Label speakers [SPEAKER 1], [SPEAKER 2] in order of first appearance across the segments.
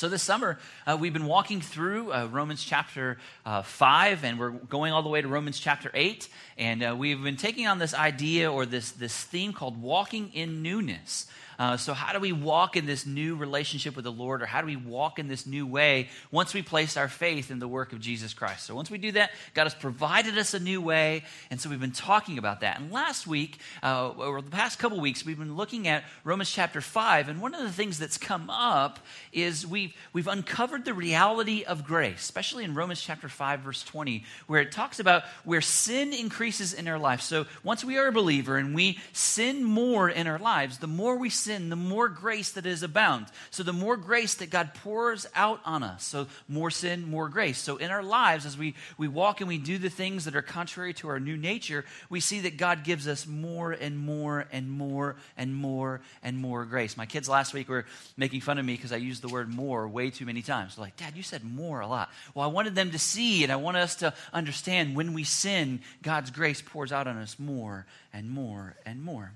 [SPEAKER 1] So, this summer, uh, we've been walking through uh, Romans chapter uh, 5, and we're going all the way to Romans chapter 8. And uh, we've been taking on this idea or this, this theme called walking in newness. Uh, so, how do we walk in this new relationship with the Lord, or how do we walk in this new way once we place our faith in the work of Jesus Christ? So, once we do that, God has provided us a new way, and so we've been talking about that. And last week, uh, or the past couple weeks, we've been looking at Romans chapter 5, and one of the things that's come up is we've, we've uncovered the reality of grace, especially in Romans chapter 5, verse 20, where it talks about where sin increases in our life. So, once we are a believer and we sin more in our lives, the more we sin, sin, the more grace that is abound. So the more grace that God pours out on us. So more sin, more grace. So in our lives, as we, we walk and we do the things that are contrary to our new nature, we see that God gives us more and more and more and more and more grace. My kids last week were making fun of me because I used the word more way too many times. They're like, Dad, you said more a lot. Well, I wanted them to see and I wanted us to understand when we sin, God's grace pours out on us more and more and more.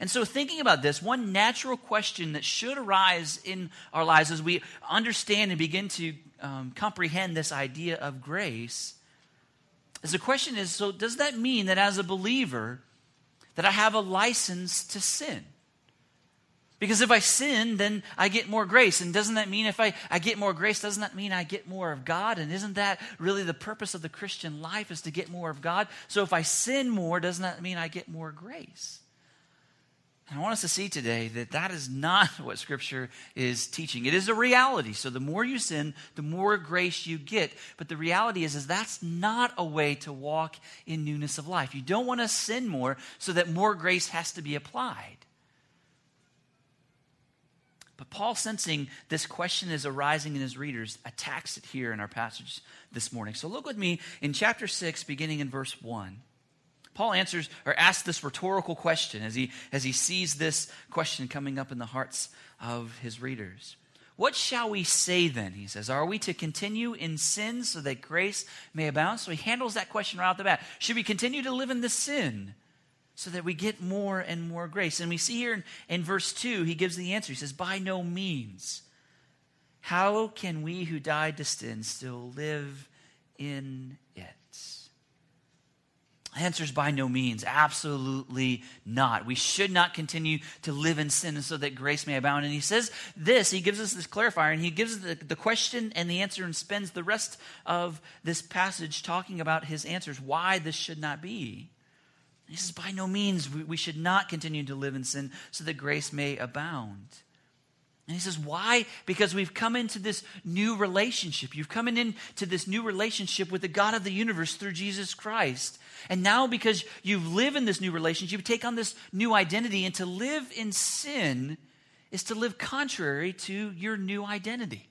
[SPEAKER 1] And so, thinking about this, one natural question that should arise in our lives as we understand and begin to um, comprehend this idea of grace is the question is so, does that mean that as a believer, that I have a license to sin? Because if I sin, then I get more grace. And doesn't that mean if I, I get more grace, doesn't that mean I get more of God? And isn't that really the purpose of the Christian life is to get more of God? So if I sin more, doesn't that mean I get more grace? And I want us to see today that that is not what Scripture is teaching. It is a reality. So the more you sin, the more grace you get. But the reality is, is that's not a way to walk in newness of life. You don't want to sin more so that more grace has to be applied. But Paul, sensing this question is arising in his readers, attacks it here in our passage this morning. So look with me in chapter 6, beginning in verse 1. Paul answers or asks this rhetorical question as he, as he sees this question coming up in the hearts of his readers. What shall we say then? He says, Are we to continue in sin so that grace may abound? So he handles that question right off the bat. Should we continue to live in the sin so that we get more and more grace? And we see here in, in verse 2, he gives the answer. He says, By no means. How can we who died to sin still live in it? Answers by no means, absolutely not. We should not continue to live in sin so that grace may abound. And he says this, he gives us this clarifier, and he gives the, the question and the answer and spends the rest of this passage talking about his answers, why this should not be. He says, by no means, we, we should not continue to live in sin so that grace may abound. And he says, Why? Because we've come into this new relationship. You've come into this new relationship with the God of the universe through Jesus Christ. And now, because you live in this new relationship, you take on this new identity, and to live in sin is to live contrary to your new identity.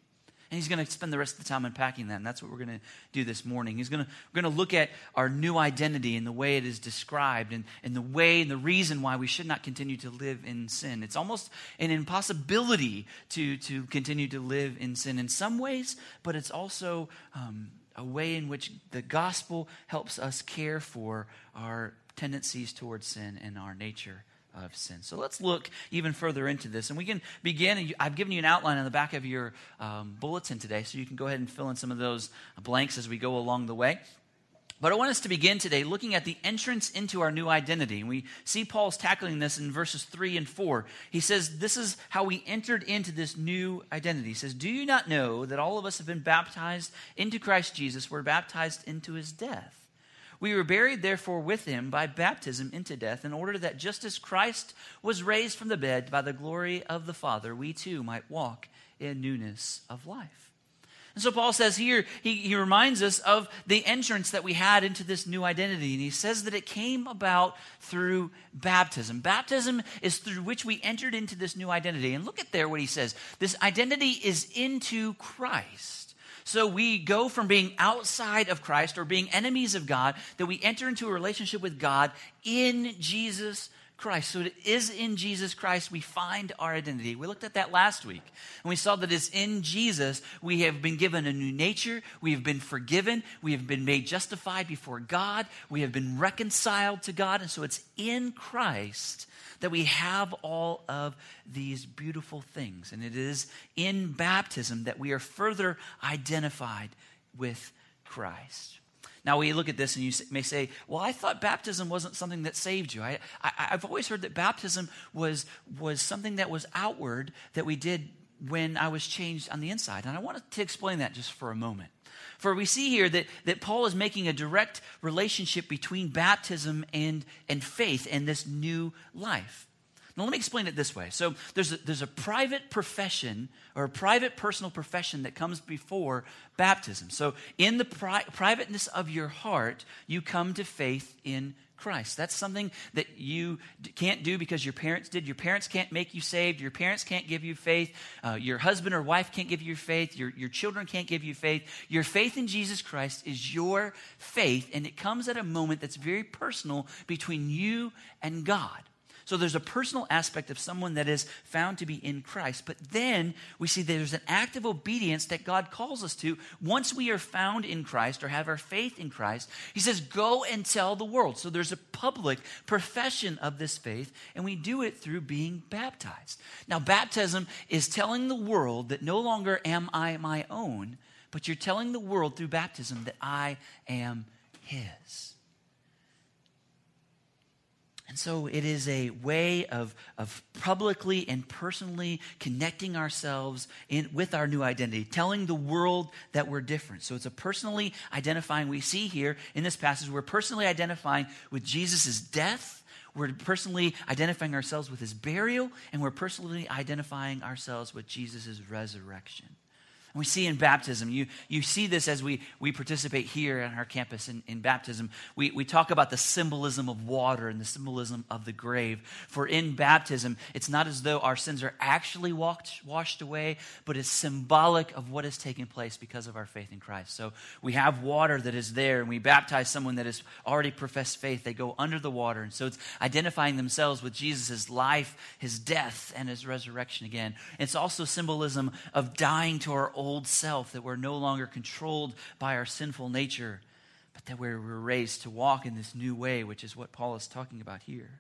[SPEAKER 1] And he's going to spend the rest of the time unpacking that. And that's what we're going to do this morning. He's going to, we're going to look at our new identity and the way it is described and, and the way and the reason why we should not continue to live in sin. It's almost an impossibility to, to continue to live in sin in some ways, but it's also um, a way in which the gospel helps us care for our tendencies towards sin and our nature of sin. So let's look even further into this. And we can begin. I've given you an outline on the back of your um, bulletin today, so you can go ahead and fill in some of those blanks as we go along the way. But I want us to begin today looking at the entrance into our new identity. And we see Paul's tackling this in verses 3 and 4. He says, This is how we entered into this new identity. He says, Do you not know that all of us have been baptized into Christ Jesus? We're baptized into his death. We were buried, therefore, with him by baptism into death, in order that just as Christ was raised from the dead by the glory of the Father, we too might walk in newness of life. And so Paul says here, he, he reminds us of the entrance that we had into this new identity. And he says that it came about through baptism. Baptism is through which we entered into this new identity. And look at there what he says. This identity is into Christ. So we go from being outside of Christ or being enemies of God, that we enter into a relationship with God in Jesus Christ. So it is in Jesus Christ we find our identity. We looked at that last week, and we saw that it's in Jesus we have been given a new nature, we have been forgiven, we have been made justified before God, we have been reconciled to God, and so it's in Christ that we have all of these beautiful things. And it is in baptism that we are further identified with Christ. Now, we look at this and you may say, Well, I thought baptism wasn't something that saved you. I, I, have always heard that baptism was, was something that was outward that we did when I was changed on the inside. And I wanted to explain that just for a moment. For we see here that, that Paul is making a direct relationship between baptism and, and faith and this new life. Now, let me explain it this way. So, there's a, there's a private profession or a private personal profession that comes before baptism. So, in the pri- privateness of your heart, you come to faith in Christ. That's something that you can't do because your parents did. Your parents can't make you saved. Your parents can't give you faith. Uh, your husband or wife can't give you faith. Your, your children can't give you faith. Your faith in Jesus Christ is your faith, and it comes at a moment that's very personal between you and God. So there's a personal aspect of someone that is found to be in Christ. But then we see there's an act of obedience that God calls us to once we are found in Christ or have our faith in Christ. He says, Go and tell the world. So there's a public profession of this faith, and we do it through being baptized. Now, baptism is telling the world that no longer am I my own, but you're telling the world through baptism that I am His. And so it is a way of, of publicly and personally connecting ourselves in, with our new identity, telling the world that we're different. So it's a personally identifying. We see here in this passage, we're personally identifying with Jesus' death, we're personally identifying ourselves with his burial, and we're personally identifying ourselves with Jesus' resurrection. And we see in baptism, you, you see this as we, we participate here on our campus in, in baptism. We, we talk about the symbolism of water and the symbolism of the grave. For in baptism, it's not as though our sins are actually walked, washed away, but it's symbolic of what is taking place because of our faith in Christ. So we have water that is there, and we baptize someone that has already professed faith. They go under the water. And so it's identifying themselves with Jesus' life, his death, and his resurrection again. It's also symbolism of dying to our old self, that we're no longer controlled by our sinful nature, but that we're raised to walk in this new way, which is what Paul is talking about here.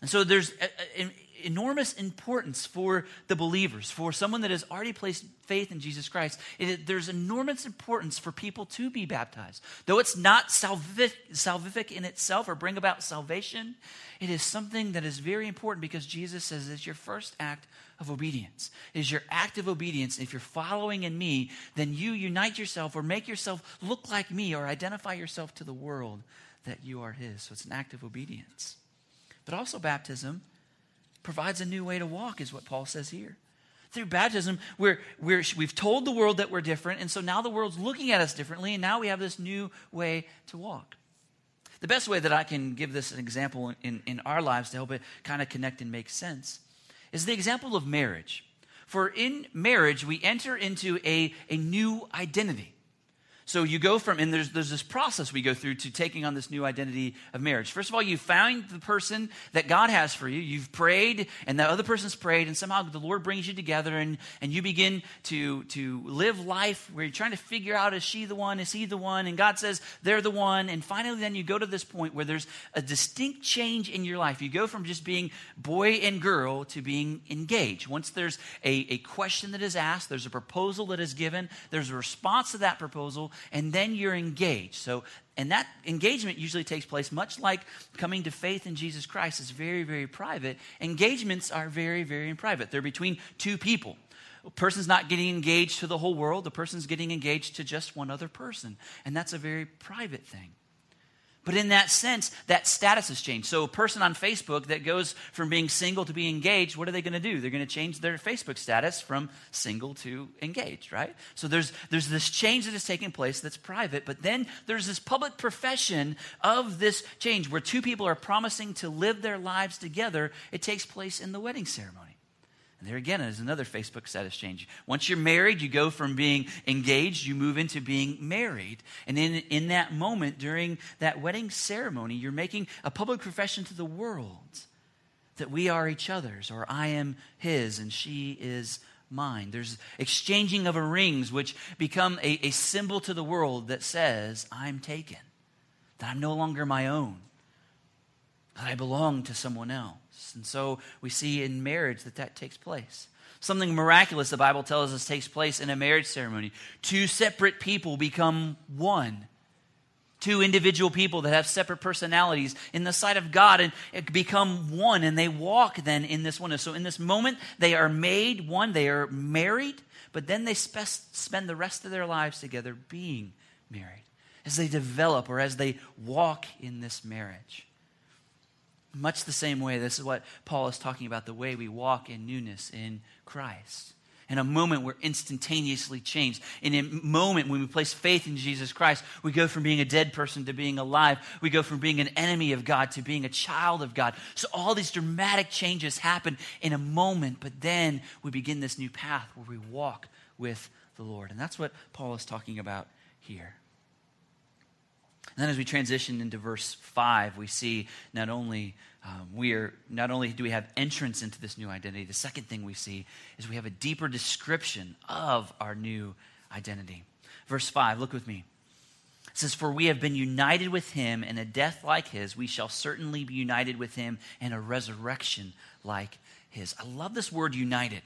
[SPEAKER 1] And so there's an enormous importance for the believers, for someone that has already placed faith in Jesus Christ. It, there's enormous importance for people to be baptized. Though it's not salvific, salvific in itself or bring about salvation, it is something that is very important because Jesus says it's your first act of obedience. It is your act of obedience. If you're following in me, then you unite yourself or make yourself look like me or identify yourself to the world that you are His. So it's an act of obedience. But also, baptism provides a new way to walk, is what Paul says here. Through baptism, we're, we're, we've told the world that we're different, and so now the world's looking at us differently, and now we have this new way to walk. The best way that I can give this an example in, in our lives to help it kind of connect and make sense is the example of marriage. For in marriage, we enter into a, a new identity. So you go from, and there's, there's this process we go through to taking on this new identity of marriage. First of all, you find the person that God has for you. You've prayed, and the other person's prayed, and somehow the Lord brings you together, and, and you begin to, to live life where you're trying to figure out is she the one, is he the one, and God says they're the one. And finally, then you go to this point where there's a distinct change in your life. You go from just being boy and girl to being engaged. Once there's a, a question that is asked, there's a proposal that is given, there's a response to that proposal and then you're engaged. So, and that engagement usually takes place much like coming to faith in Jesus Christ is very, very private. Engagements are very, very private. They're between two people. A person's not getting engaged to the whole world, the person's getting engaged to just one other person. And that's a very private thing. But in that sense, that status has changed. So, a person on Facebook that goes from being single to being engaged, what are they going to do? They're going to change their Facebook status from single to engaged, right? So, there's, there's this change that is taking place that's private, but then there's this public profession of this change where two people are promising to live their lives together. It takes place in the wedding ceremony. There again is another Facebook status change. Once you're married, you go from being engaged, you move into being married. And in, in that moment, during that wedding ceremony, you're making a public profession to the world that we are each other's, or I am his and she is mine. There's exchanging of rings, which become a, a symbol to the world that says, I'm taken, that I'm no longer my own, that I belong to someone else. And so we see in marriage that that takes place. Something miraculous, the Bible tells us, takes place in a marriage ceremony. Two separate people become one. Two individual people that have separate personalities in the sight of God and become one, and they walk then in this oneness. So, in this moment, they are made one, they are married, but then they spe- spend the rest of their lives together being married as they develop or as they walk in this marriage. Much the same way, this is what Paul is talking about the way we walk in newness in Christ. In a moment, we're instantaneously changed. In a moment, when we place faith in Jesus Christ, we go from being a dead person to being alive. We go from being an enemy of God to being a child of God. So, all these dramatic changes happen in a moment, but then we begin this new path where we walk with the Lord. And that's what Paul is talking about here. And then as we transition into verse 5, we see not only um, we are not only do we have entrance into this new identity, the second thing we see is we have a deeper description of our new identity. Verse 5, look with me. It says, For we have been united with him in a death like his, we shall certainly be united with him in a resurrection like his. I love this word united.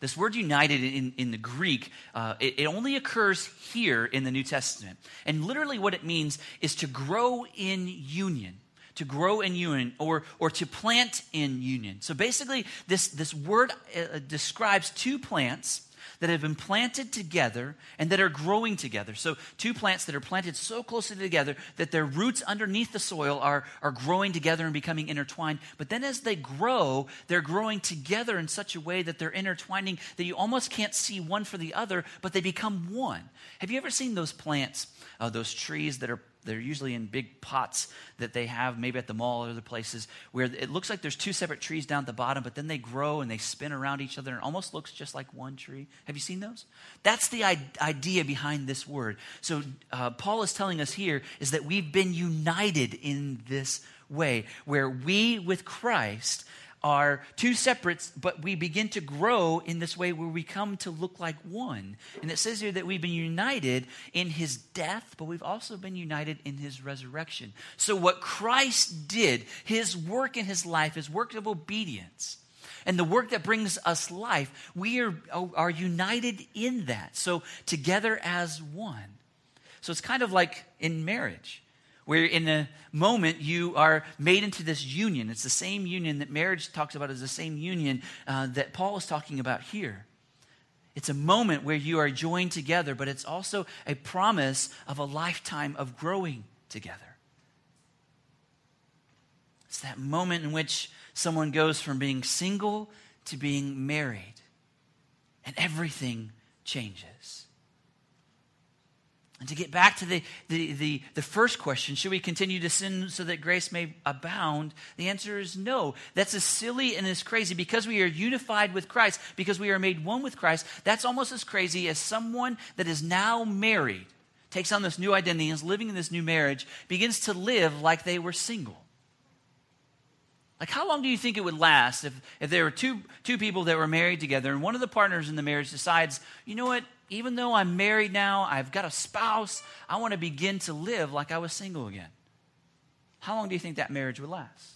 [SPEAKER 1] This word united in, in the Greek, uh, it, it only occurs here in the New Testament. And literally, what it means is to grow in union to grow in union or, or to plant in union. So basically, this, this word uh, describes two plants that have been planted together and that are growing together. So, two plants that are planted so closely together that their roots underneath the soil are, are growing together and becoming intertwined. But then, as they grow, they're growing together in such a way that they're intertwining that you almost can't see one for the other, but they become one. Have you ever seen those plants, uh, those trees that are they're usually in big pots that they have maybe at the mall or other places where it looks like there's two separate trees down at the bottom, but then they grow and they spin around each other and almost looks just like one tree. Have you seen those? That's the idea behind this word. So uh, Paul is telling us here is that we've been united in this way where we with Christ are two separates, but we begin to grow in this way where we come to look like one. And it says here that we've been united in his death, but we've also been united in his resurrection. So, what Christ did, his work in his life, his work of obedience, and the work that brings us life, we are, are united in that. So, together as one. So, it's kind of like in marriage where in a moment you are made into this union. It's the same union that marriage talks about as the same union uh, that Paul is talking about here. It's a moment where you are joined together, but it's also a promise of a lifetime of growing together. It's that moment in which someone goes from being single to being married, and everything changes. And to get back to the, the, the, the, first question, should we continue to sin so that grace may abound? The answer is no. That's as silly and as crazy. Because we are unified with Christ, because we are made one with Christ, that's almost as crazy as someone that is now married, takes on this new identity, is living in this new marriage, begins to live like they were single. Like, how long do you think it would last if, if there were two, two people that were married together and one of the partners in the marriage decides, you know what, even though I'm married now, I've got a spouse, I want to begin to live like I was single again? How long do you think that marriage would last?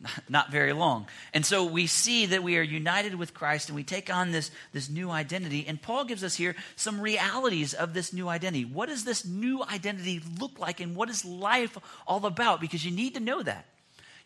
[SPEAKER 1] Not very long. And so we see that we are united with Christ and we take on this, this new identity. And Paul gives us here some realities of this new identity. What does this new identity look like and what is life all about? Because you need to know that.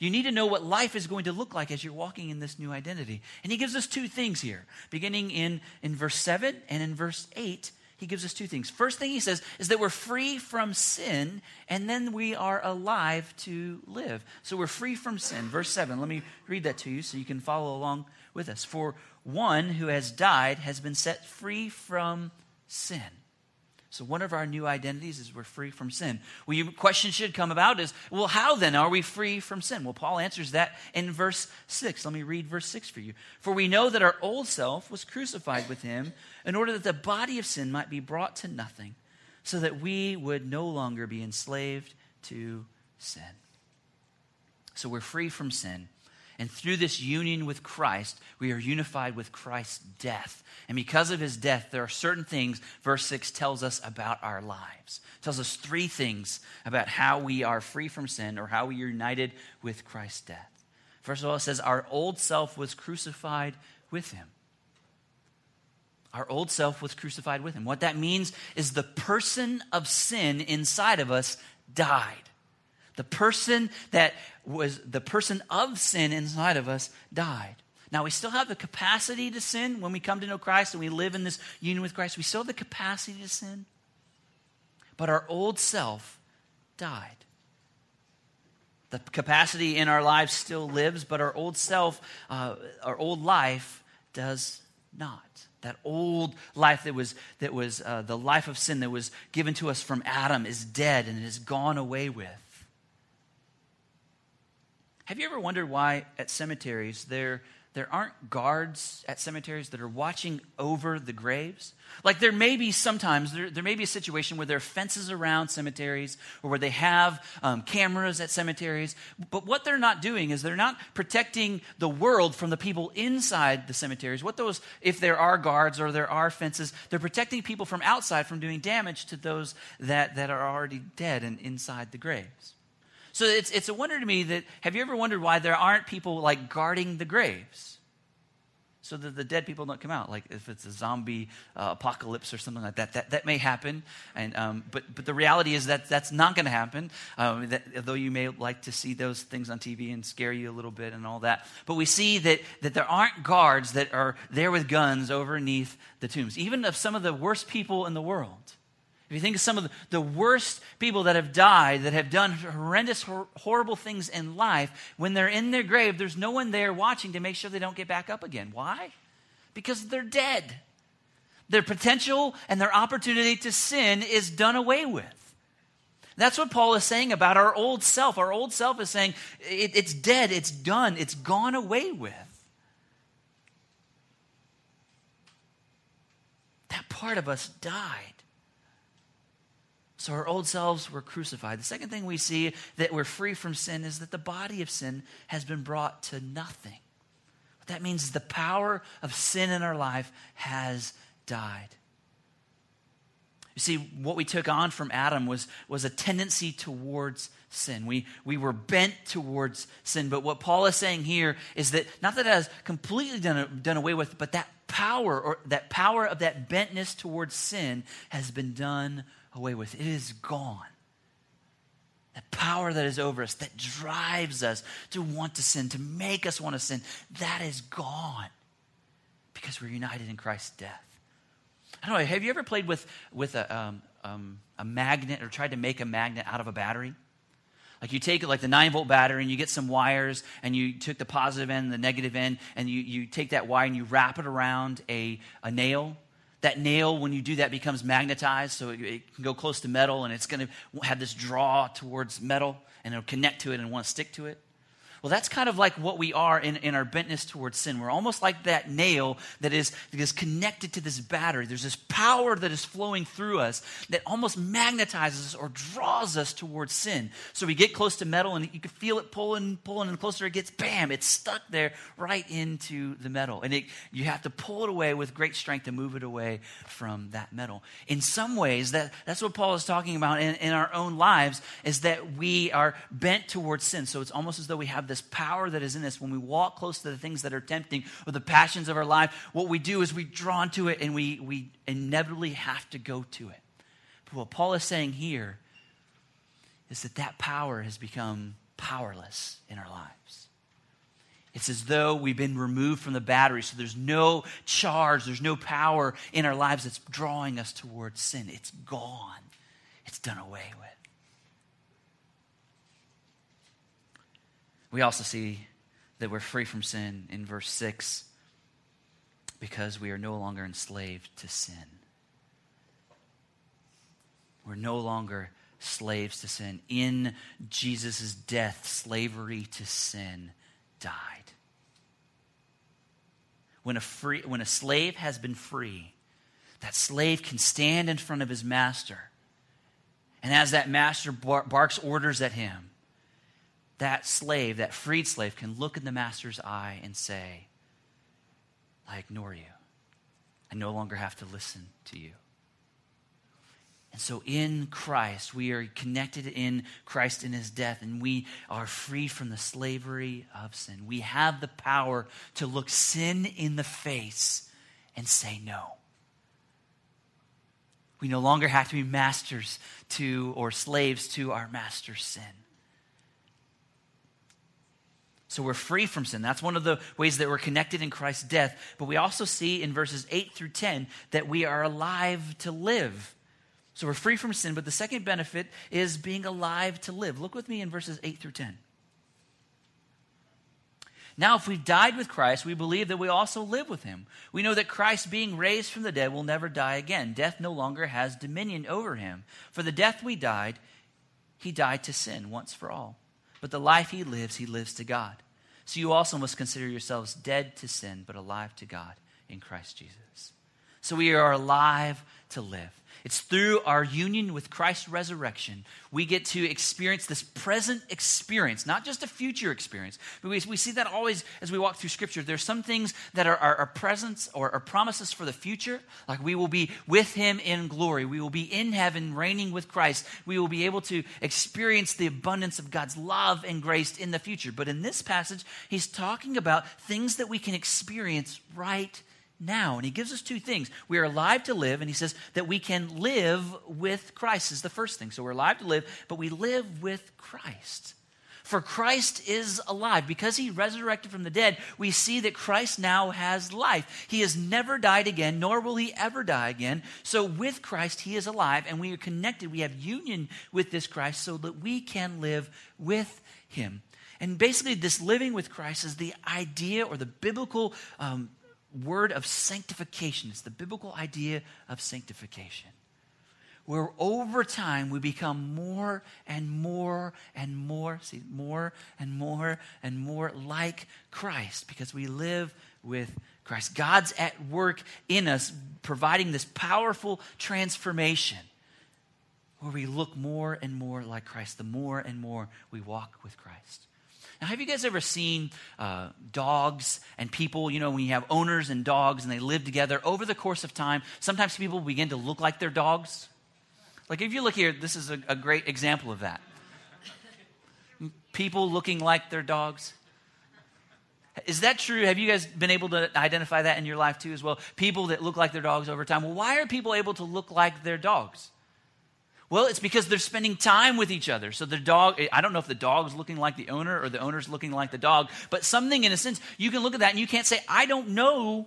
[SPEAKER 1] You need to know what life is going to look like as you're walking in this new identity. And he gives us two things here, beginning in, in verse 7 and in verse 8. He gives us two things. First thing he says is that we're free from sin, and then we are alive to live. So we're free from sin. Verse 7, let me read that to you so you can follow along with us. For one who has died has been set free from sin. So, one of our new identities is we're free from sin. Well, your question should come about is, well, how then are we free from sin? Well, Paul answers that in verse 6. Let me read verse 6 for you. For we know that our old self was crucified with him in order that the body of sin might be brought to nothing, so that we would no longer be enslaved to sin. So, we're free from sin. And through this union with Christ, we are unified with Christ's death. And because of his death, there are certain things verse 6 tells us about our lives. It tells us three things about how we are free from sin or how we are united with Christ's death. First of all, it says, Our old self was crucified with him. Our old self was crucified with him. What that means is the person of sin inside of us died. The person that was the person of sin inside of us died. Now, we still have the capacity to sin when we come to know Christ and we live in this union with Christ. We still have the capacity to sin. But our old self died. The capacity in our lives still lives, but our old self, uh, our old life does not. That old life that was, that was uh, the life of sin that was given to us from Adam is dead and it has gone away with. Have you ever wondered why at cemeteries there, there aren't guards at cemeteries that are watching over the graves? Like there may be sometimes, there, there may be a situation where there are fences around cemeteries or where they have um, cameras at cemeteries. But what they're not doing is they're not protecting the world from the people inside the cemeteries. What those, if there are guards or there are fences, they're protecting people from outside from doing damage to those that, that are already dead and inside the graves. So it's, it's a wonder to me that have you ever wondered why there aren't people like guarding the graves? So that the dead people don't come out. Like if it's a zombie uh, apocalypse or something like that, that, that may happen. And, um, but, but the reality is that that's not going to happen. Um, that, though you may like to see those things on TV and scare you a little bit and all that. But we see that, that there aren't guards that are there with guns overneath the tombs, even of some of the worst people in the world. If you think of some of the worst people that have died, that have done horrendous, horrible things in life, when they're in their grave, there's no one there watching to make sure they don't get back up again. Why? Because they're dead. Their potential and their opportunity to sin is done away with. That's what Paul is saying about our old self. Our old self is saying it, it's dead, it's done, it's gone away with. That part of us died. So our old selves were crucified. The second thing we see that we're free from sin is that the body of sin has been brought to nothing. What that means is the power of sin in our life has died. You see, what we took on from Adam was, was a tendency towards sin. We, we were bent towards sin. But what Paul is saying here is that not that it has completely done, done away with, but that power or that power of that bentness towards sin has been done away with. It is gone. The power that is over us, that drives us to want to sin, to make us want to sin, that is gone because we're united in Christ's death. I don't know, have you ever played with, with a, um, um, a magnet or tried to make a magnet out of a battery? Like you take like the 9 volt battery and you get some wires and you took the positive end, the negative end, and you, you take that wire and you wrap it around a, a nail that nail, when you do that, becomes magnetized, so it, it can go close to metal, and it's going to have this draw towards metal, and it'll connect to it and want to stick to it. Well, that's kind of like what we are in, in our bentness towards sin. We're almost like that nail that is, that is connected to this battery. There's this power that is flowing through us that almost magnetizes us or draws us towards sin. So we get close to metal and you can feel it pulling, pulling, and the closer it gets, bam, it's stuck there right into the metal. And it, you have to pull it away with great strength to move it away from that metal. In some ways, that, that's what Paul is talking about in, in our own lives, is that we are bent towards sin. So it's almost as though we have this power that is in us, when we walk close to the things that are tempting or the passions of our life, what we do is we draw into it and we, we inevitably have to go to it. But what Paul is saying here is that that power has become powerless in our lives. It's as though we've been removed from the battery, so there's no charge, there's no power in our lives that's drawing us towards sin. It's gone, it's done away with. We also see that we're free from sin in verse 6 because we are no longer enslaved to sin. We're no longer slaves to sin. In Jesus' death, slavery to sin died. When a, free, when a slave has been free, that slave can stand in front of his master. And as that master barks orders at him, that slave, that freed slave, can look in the master's eye and say, I ignore you. I no longer have to listen to you. And so in Christ, we are connected in Christ in his death, and we are free from the slavery of sin. We have the power to look sin in the face and say no. We no longer have to be masters to or slaves to our master's sin. So we're free from sin. That's one of the ways that we're connected in Christ's death. But we also see in verses 8 through 10 that we are alive to live. So we're free from sin, but the second benefit is being alive to live. Look with me in verses 8 through 10. Now, if we've died with Christ, we believe that we also live with him. We know that Christ, being raised from the dead, will never die again. Death no longer has dominion over him. For the death we died, he died to sin once for all. But the life he lives, he lives to God. So you also must consider yourselves dead to sin, but alive to God in Christ Jesus. So we are alive to live. It's through our union with Christ's resurrection, we get to experience this present experience, not just a future experience. But we, we see that always as we walk through Scripture. There's some things that are, are presents or are promises for the future, like we will be with Him in glory. We will be in heaven reigning with Christ. We will be able to experience the abundance of God's love and grace in the future. But in this passage, He's talking about things that we can experience right now. And he gives us two things. We are alive to live, and he says that we can live with Christ, is the first thing. So we're alive to live, but we live with Christ. For Christ is alive. Because he resurrected from the dead, we see that Christ now has life. He has never died again, nor will he ever die again. So with Christ, he is alive, and we are connected. We have union with this Christ so that we can live with him. And basically, this living with Christ is the idea or the biblical um, word of sanctification. It's the biblical idea of sanctification. Where over time we become more and more and more, see, more and more and more like Christ because we live with Christ. God's at work in us, providing this powerful transformation where we look more and more like Christ the more and more we walk with Christ. Now, have you guys ever seen uh, dogs and people, you know, when you have owners and dogs and they live together over the course of time, sometimes people begin to look like their dogs? Like, if you look here, this is a, a great example of that. People looking like their dogs. Is that true? Have you guys been able to identify that in your life too, as well? People that look like their dogs over time. Well, why are people able to look like their dogs? Well, it's because they're spending time with each other. So the dog, I don't know if the dog's looking like the owner or the owner's looking like the dog, but something in a sense, you can look at that and you can't say, I don't know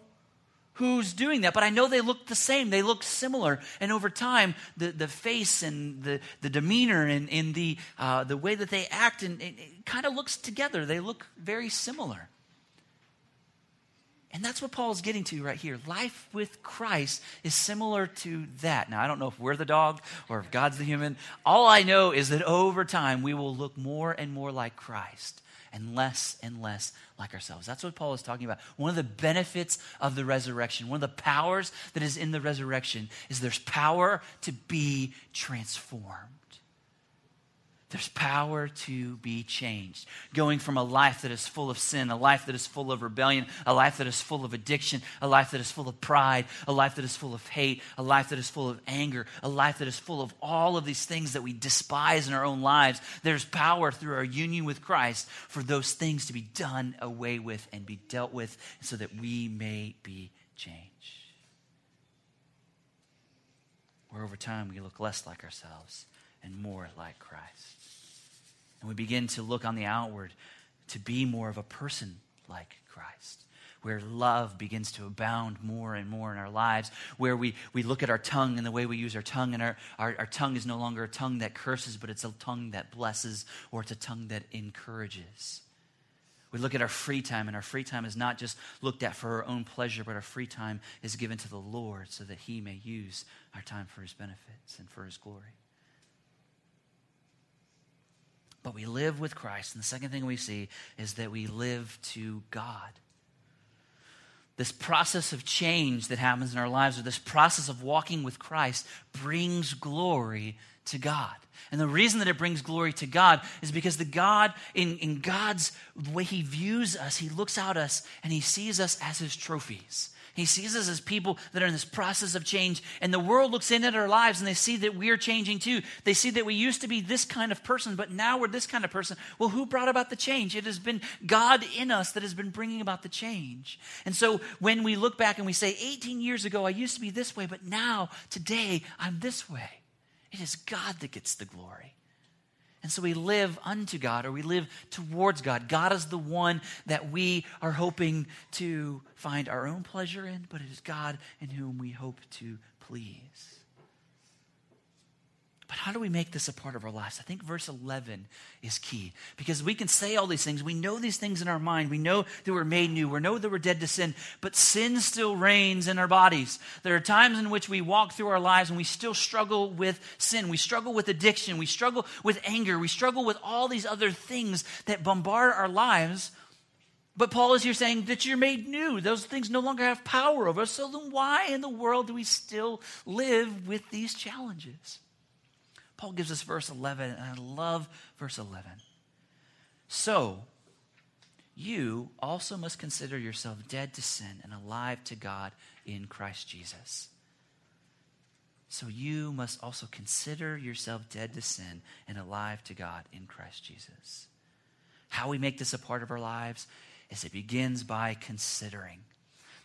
[SPEAKER 1] who's doing that, but I know they look the same. They look similar. And over time, the, the face and the, the demeanor and, and the, uh, the way that they act and it, it kind of looks together. They look very similar. And that's what Paul's getting to right here. Life with Christ is similar to that. Now, I don't know if we're the dog or if God's the human. All I know is that over time, we will look more and more like Christ and less and less like ourselves. That's what Paul is talking about. One of the benefits of the resurrection, one of the powers that is in the resurrection, is there's power to be transformed. There's power to be changed. Going from a life that is full of sin, a life that is full of rebellion, a life that is full of addiction, a life that is full of pride, a life that is full of hate, a life that is full of anger, a life that is full of all of these things that we despise in our own lives. There's power through our union with Christ for those things to be done away with and be dealt with so that we may be changed. Where over time we look less like ourselves and more like Christ. And we begin to look on the outward to be more of a person like Christ, where love begins to abound more and more in our lives, where we, we look at our tongue and the way we use our tongue, and our, our, our tongue is no longer a tongue that curses, but it's a tongue that blesses or it's a tongue that encourages. We look at our free time, and our free time is not just looked at for our own pleasure, but our free time is given to the Lord so that He may use our time for His benefits and for His glory. But we live with Christ. And the second thing we see is that we live to God. This process of change that happens in our lives, or this process of walking with Christ, brings glory to God. And the reason that it brings glory to God is because the God, in, in God's way He views us, He looks out us and He sees us as His trophies. He sees us as people that are in this process of change. And the world looks in at our lives and they see that we're changing too. They see that we used to be this kind of person, but now we're this kind of person. Well, who brought about the change? It has been God in us that has been bringing about the change. And so when we look back and we say, 18 years ago, I used to be this way, but now, today, I'm this way. It is God that gets the glory. And so we live unto God or we live towards God. God is the one that we are hoping to find our own pleasure in, but it is God in whom we hope to please. But how do we make this a part of our lives? I think verse 11 is key because we can say all these things. We know these things in our mind. We know that we're made new. We know that we're dead to sin, but sin still reigns in our bodies. There are times in which we walk through our lives and we still struggle with sin. We struggle with addiction. We struggle with anger. We struggle with all these other things that bombard our lives. But Paul is here saying that you're made new. Those things no longer have power over us. So then why in the world do we still live with these challenges? Paul gives us verse 11, and I love verse 11. So, you also must consider yourself dead to sin and alive to God in Christ Jesus. So, you must also consider yourself dead to sin and alive to God in Christ Jesus. How we make this a part of our lives is it begins by considering.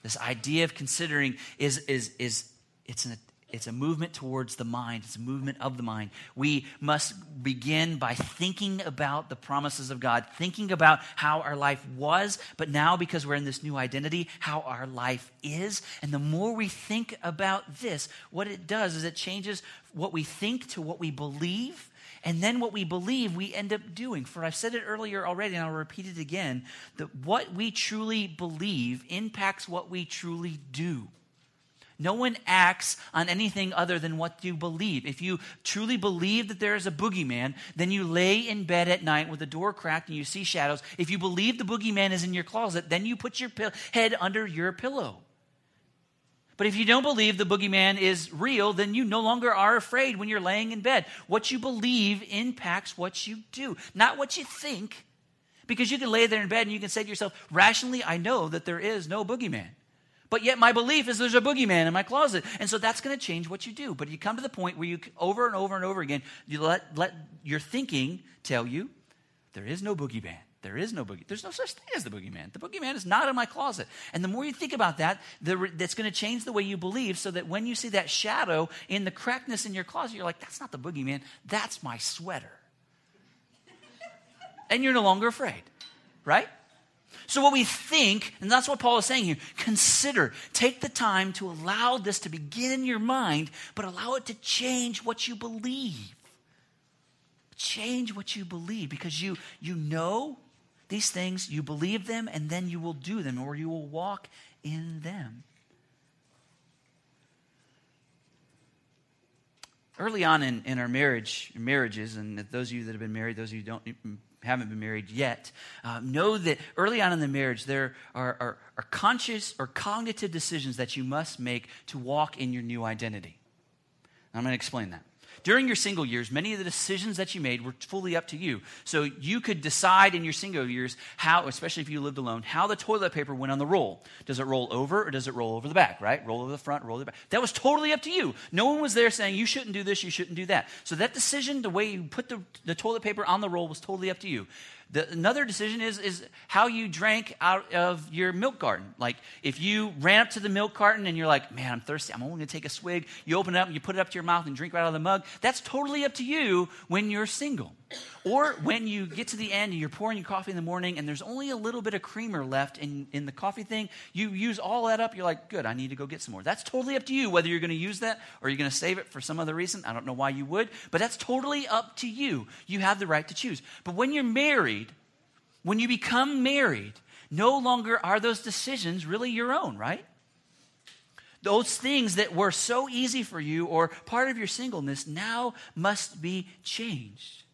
[SPEAKER 1] This idea of considering is, is, is it's an, it's a movement towards the mind. It's a movement of the mind. We must begin by thinking about the promises of God, thinking about how our life was, but now because we're in this new identity, how our life is. And the more we think about this, what it does is it changes what we think to what we believe. And then what we believe, we end up doing. For I've said it earlier already, and I'll repeat it again that what we truly believe impacts what we truly do. No one acts on anything other than what you believe. If you truly believe that there is a boogeyman, then you lay in bed at night with the door cracked and you see shadows. If you believe the boogeyman is in your closet, then you put your head under your pillow. But if you don't believe the boogeyman is real, then you no longer are afraid when you're laying in bed. What you believe impacts what you do, not what you think. Because you can lay there in bed and you can say to yourself, rationally, I know that there is no boogeyman. But yet my belief is there's a boogeyman in my closet. And so that's going to change what you do. But you come to the point where you, over and over and over again, you let, let your thinking tell you there is no boogeyman. There is no boogie. There's no such thing as the boogeyman. The boogeyman is not in my closet. And the more you think about that, the, that's going to change the way you believe so that when you see that shadow in the crackness in your closet, you're like, that's not the boogeyman. That's my sweater. and you're no longer afraid, right? So, what we think, and that's what Paul is saying here, consider, take the time to allow this to begin in your mind, but allow it to change what you believe. Change what you believe because you, you know these things, you believe them, and then you will do them or you will walk in them. Early on in, in our marriage, marriages, and those of you that have been married, those of you who don't haven't been married yet, uh, know that early on in the marriage, there are, are, are conscious or cognitive decisions that you must make to walk in your new identity. I'm going to explain that. During your single years, many of the decisions that you made were fully up to you. So you could decide in your single years how, especially if you lived alone, how the toilet paper went on the roll. Does it roll over or does it roll over the back, right? Roll over the front, roll over the back. That was totally up to you. No one was there saying you shouldn't do this, you shouldn't do that. So that decision, the way you put the, the toilet paper on the roll, was totally up to you. The, another decision is, is how you drank out of your milk carton. Like if you ran up to the milk carton and you're like, man, I'm thirsty, I'm only going to take a swig. You open it up and you put it up to your mouth and drink right out of the mug. That's totally up to you when you're single. Or when you get to the end and you're pouring your coffee in the morning and there's only a little bit of creamer left in, in the coffee thing, you use all that up. You're like, good, I need to go get some more. That's totally up to you whether you're going to use that or you're going to save it for some other reason. I don't know why you would, but that's totally up to you. You have the right to choose. But when you're married, when you become married, no longer are those decisions really your own, right? Those things that were so easy for you or part of your singleness now must be changed.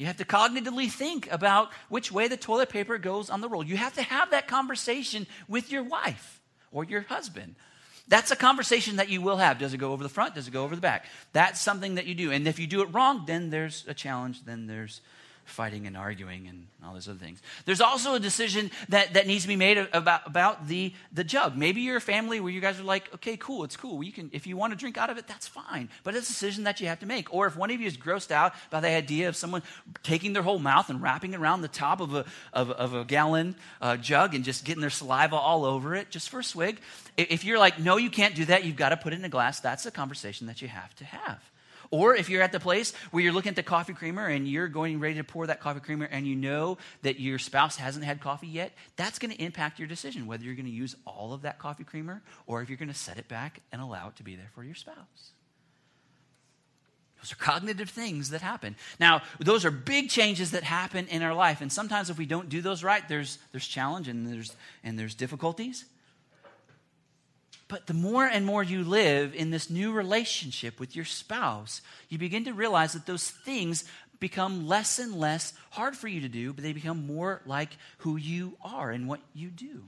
[SPEAKER 1] You have to cognitively think about which way the toilet paper goes on the roll. You have to have that conversation with your wife or your husband. That's a conversation that you will have. Does it go over the front? Does it go over the back? That's something that you do. And if you do it wrong, then there's a challenge. Then there's fighting and arguing and all those other things. There's also a decision that, that needs to be made about, about the, the jug. Maybe you're a family where you guys are like, okay, cool, it's cool. You can, if you want to drink out of it, that's fine. But it's a decision that you have to make. Or if one of you is grossed out by the idea of someone taking their whole mouth and wrapping it around the top of a, of, of a gallon uh, jug and just getting their saliva all over it just for a swig, if you're like, no, you can't do that, you've got to put it in a glass, that's a conversation that you have to have. Or if you're at the place where you're looking at the coffee creamer and you're going ready to pour that coffee creamer and you know that your spouse hasn't had coffee yet, that's going to impact your decision whether you're going to use all of that coffee creamer or if you're going to set it back and allow it to be there for your spouse. Those are cognitive things that happen. Now, those are big changes that happen in our life. And sometimes if we don't do those right, there's, there's challenge and there's, and there's difficulties. But the more and more you live in this new relationship with your spouse, you begin to realize that those things become less and less hard for you to do, but they become more like who you are and what you do.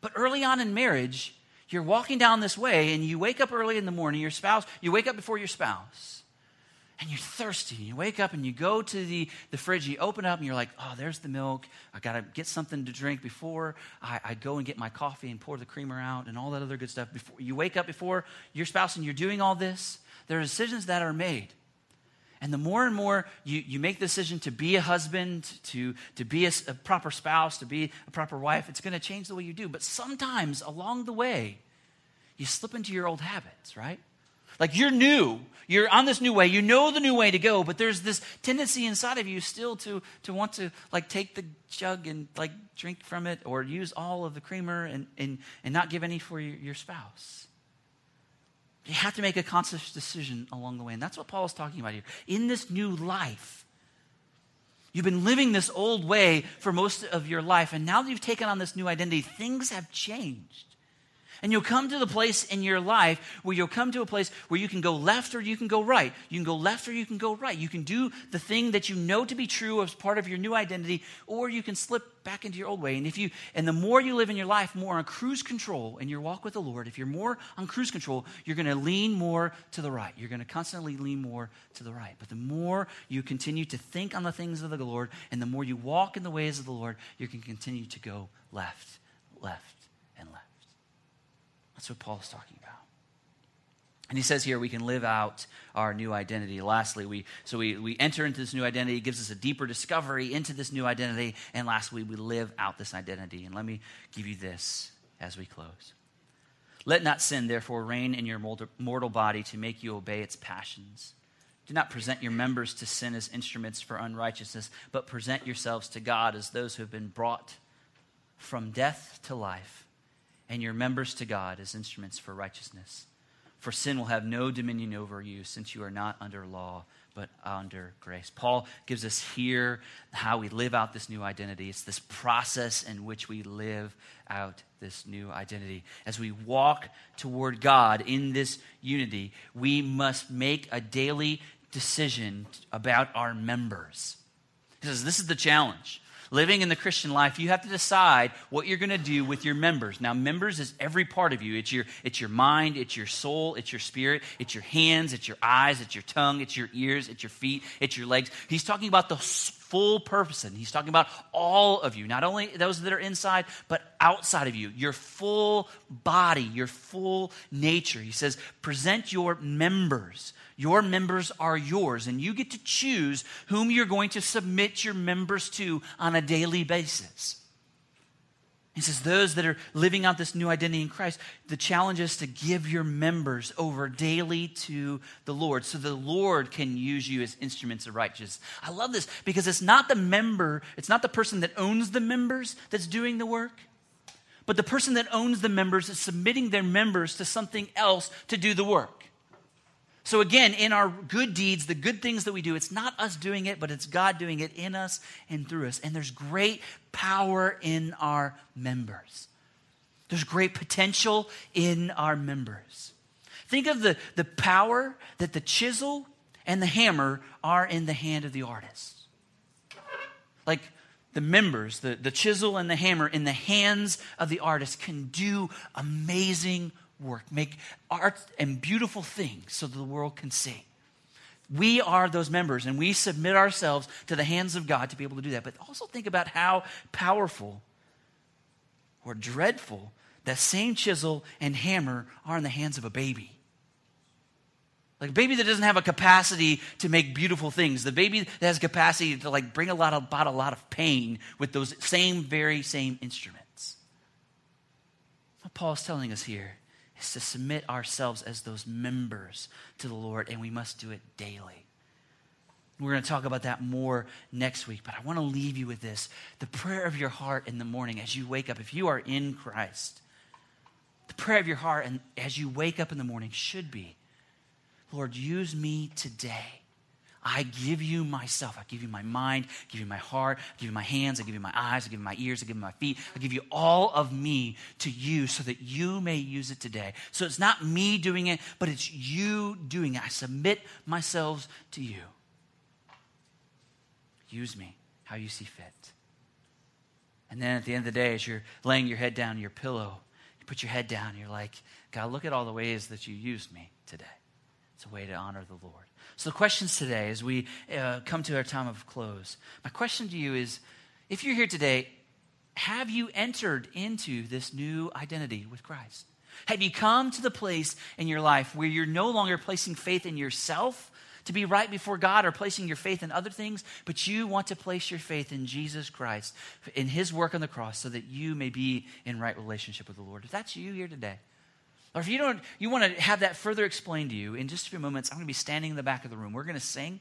[SPEAKER 1] But early on in marriage, you're walking down this way and you wake up early in the morning, your spouse, you wake up before your spouse and you're thirsty. You wake up and you go to the, the fridge, you open up and you're like, oh, there's the milk. I got to get something to drink before I, I, go and get my coffee and pour the creamer out and all that other good stuff. Before You wake up before your spouse and you're doing all this. There are decisions that are made. And the more and more you, you make the decision to be a husband, to, to be a, a proper spouse, to be a proper wife, it's going to change the way you do. But sometimes along the way, you slip into your old habits, right? Like you're new. You're on this new way. You know the new way to go, but there's this tendency inside of you still to, to want to like take the jug and like drink from it or use all of the creamer and, and, and not give any for your, your spouse. You have to make a conscious decision along the way. And that's what Paul is talking about here. In this new life, you've been living this old way for most of your life, and now that you've taken on this new identity, things have changed. And you'll come to the place in your life where you'll come to a place where you can go left or you can go right. You can go left or you can go right. You can do the thing that you know to be true as part of your new identity, or you can slip back into your old way. And if you and the more you live in your life more on cruise control in your walk with the Lord, if you're more on cruise control, you're going to lean more to the right. You're going to constantly lean more to the right. But the more you continue to think on the things of the Lord and the more you walk in the ways of the Lord, you can continue to go left, left that's what Paul is talking about. And he says here we can live out our new identity. Lastly, we so we, we enter into this new identity, gives us a deeper discovery into this new identity. And lastly, we live out this identity. And let me give you this as we close. Let not sin, therefore, reign in your mortal body to make you obey its passions. Do not present your members to sin as instruments for unrighteousness, but present yourselves to God as those who have been brought from death to life and your members to God as instruments for righteousness. For sin will have no dominion over you, since you are not under law, but under grace. Paul gives us here how we live out this new identity. It's this process in which we live out this new identity. As we walk toward God in this unity, we must make a daily decision about our members. He says, This is the challenge living in the Christian life, you have to decide what you're going to do with your members. Now, members is every part of you. It's your, it's your mind, it's your soul, it's your spirit, it's your hands, it's your eyes, it's your tongue, it's your ears, it's your feet, it's your legs. He's talking about the full person. He's talking about all of you, not only those that are inside, but outside of you, your full body, your full nature. He says, present your members your members are yours, and you get to choose whom you're going to submit your members to on a daily basis. He says, Those that are living out this new identity in Christ, the challenge is to give your members over daily to the Lord so the Lord can use you as instruments of righteousness. I love this because it's not the member, it's not the person that owns the members that's doing the work, but the person that owns the members is submitting their members to something else to do the work. So, again, in our good deeds, the good things that we do, it's not us doing it, but it's God doing it in us and through us. And there's great power in our members, there's great potential in our members. Think of the, the power that the chisel and the hammer are in the hand of the artist. Like the members, the, the chisel and the hammer in the hands of the artist can do amazing work, make art and beautiful things so that the world can see. We are those members, and we submit ourselves to the hands of God to be able to do that. But also think about how powerful or dreadful that same chisel and hammer are in the hands of a baby. Like a baby that doesn't have a capacity to make beautiful things. The baby that has capacity to like bring a lot of, about a lot of pain with those same, very same instruments. What Paul's telling us here is to submit ourselves as those members to the Lord, and we must do it daily. We're going to talk about that more next week, but I want to leave you with this. The prayer of your heart in the morning as you wake up, if you are in Christ, the prayer of your heart and as you wake up in the morning should be Lord, use me today. I give you myself. I give you my mind, I give you my heart, I give you my hands, I give you my eyes, I give you my ears, I give you my feet. I give you all of me to you so that you may use it today. So it's not me doing it, but it's you doing it. I submit myself to you. Use me how you see fit. And then at the end of the day, as you're laying your head down on your pillow, you put your head down, you're like, God, look at all the ways that you used me today. It's a way to honor the Lord. So, the questions today, as we uh, come to our time of close, my question to you is if you're here today, have you entered into this new identity with Christ? Have you come to the place in your life where you're no longer placing faith in yourself to be right before God or placing your faith in other things, but you want to place your faith in Jesus Christ, in his work on the cross, so that you may be in right relationship with the Lord? If that's you here today, or if you don't, you want to have that further explained to you, in just a few moments, I'm going to be standing in the back of the room. We're going to sing,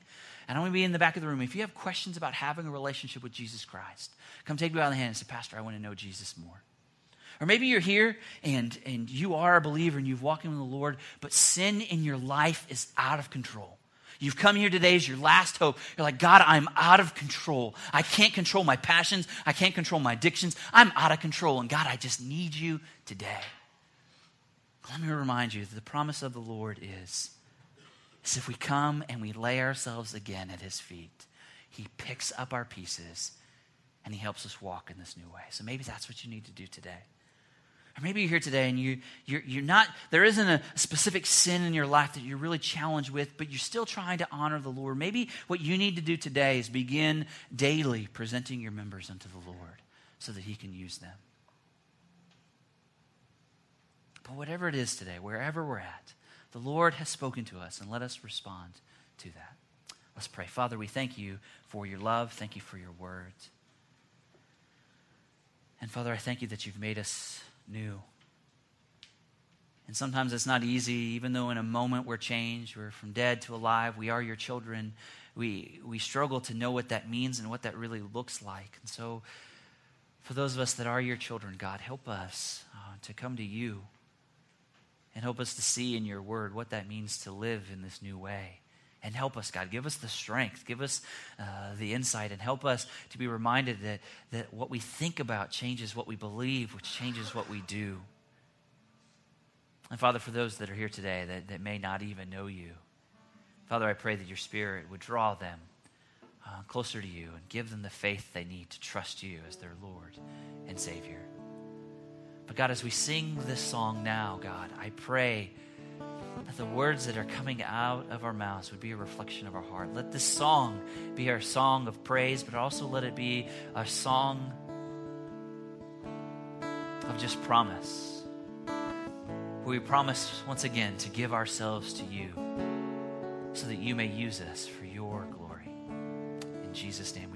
[SPEAKER 1] and I'm going to be in the back of the room. If you have questions about having a relationship with Jesus Christ, come take me by the hand and say, Pastor, I want to know Jesus more. Or maybe you're here and, and you are a believer and you've walked in with the Lord, but sin in your life is out of control. You've come here today as your last hope. You're like, God, I'm out of control. I can't control my passions. I can't control my addictions. I'm out of control. And God, I just need you today. Let me remind you that the promise of the Lord is, is if we come and we lay ourselves again at his feet, he picks up our pieces and he helps us walk in this new way. So maybe that's what you need to do today. Or maybe you're here today and you, you're, you're not, there isn't a specific sin in your life that you're really challenged with, but you're still trying to honor the Lord. Maybe what you need to do today is begin daily presenting your members unto the Lord so that He can use them. But whatever it is today, wherever we're at, the Lord has spoken to us, and let us respond to that. Let's pray. Father, we thank you for your love. Thank you for your words. And Father, I thank you that you've made us new. And sometimes it's not easy, even though in a moment we're changed, we're from dead to alive, we are your children. We, we struggle to know what that means and what that really looks like. And so, for those of us that are your children, God, help us uh, to come to you and help us to see in your word what that means to live in this new way. And help us, God. Give us the strength. Give us uh, the insight and help us to be reminded that, that what we think about changes what we believe, which changes what we do. And Father, for those that are here today that, that may not even know you, Father, I pray that your Spirit would draw them uh, closer to you and give them the faith they need to trust you as their Lord and Savior. But God, as we sing this song now, God, I pray that the words that are coming out of our mouths would be a reflection of our heart. Let this song be our song of praise, but also let it be a song of just promise. We promise once again to give ourselves to you so that you may use us for your glory. In Jesus' name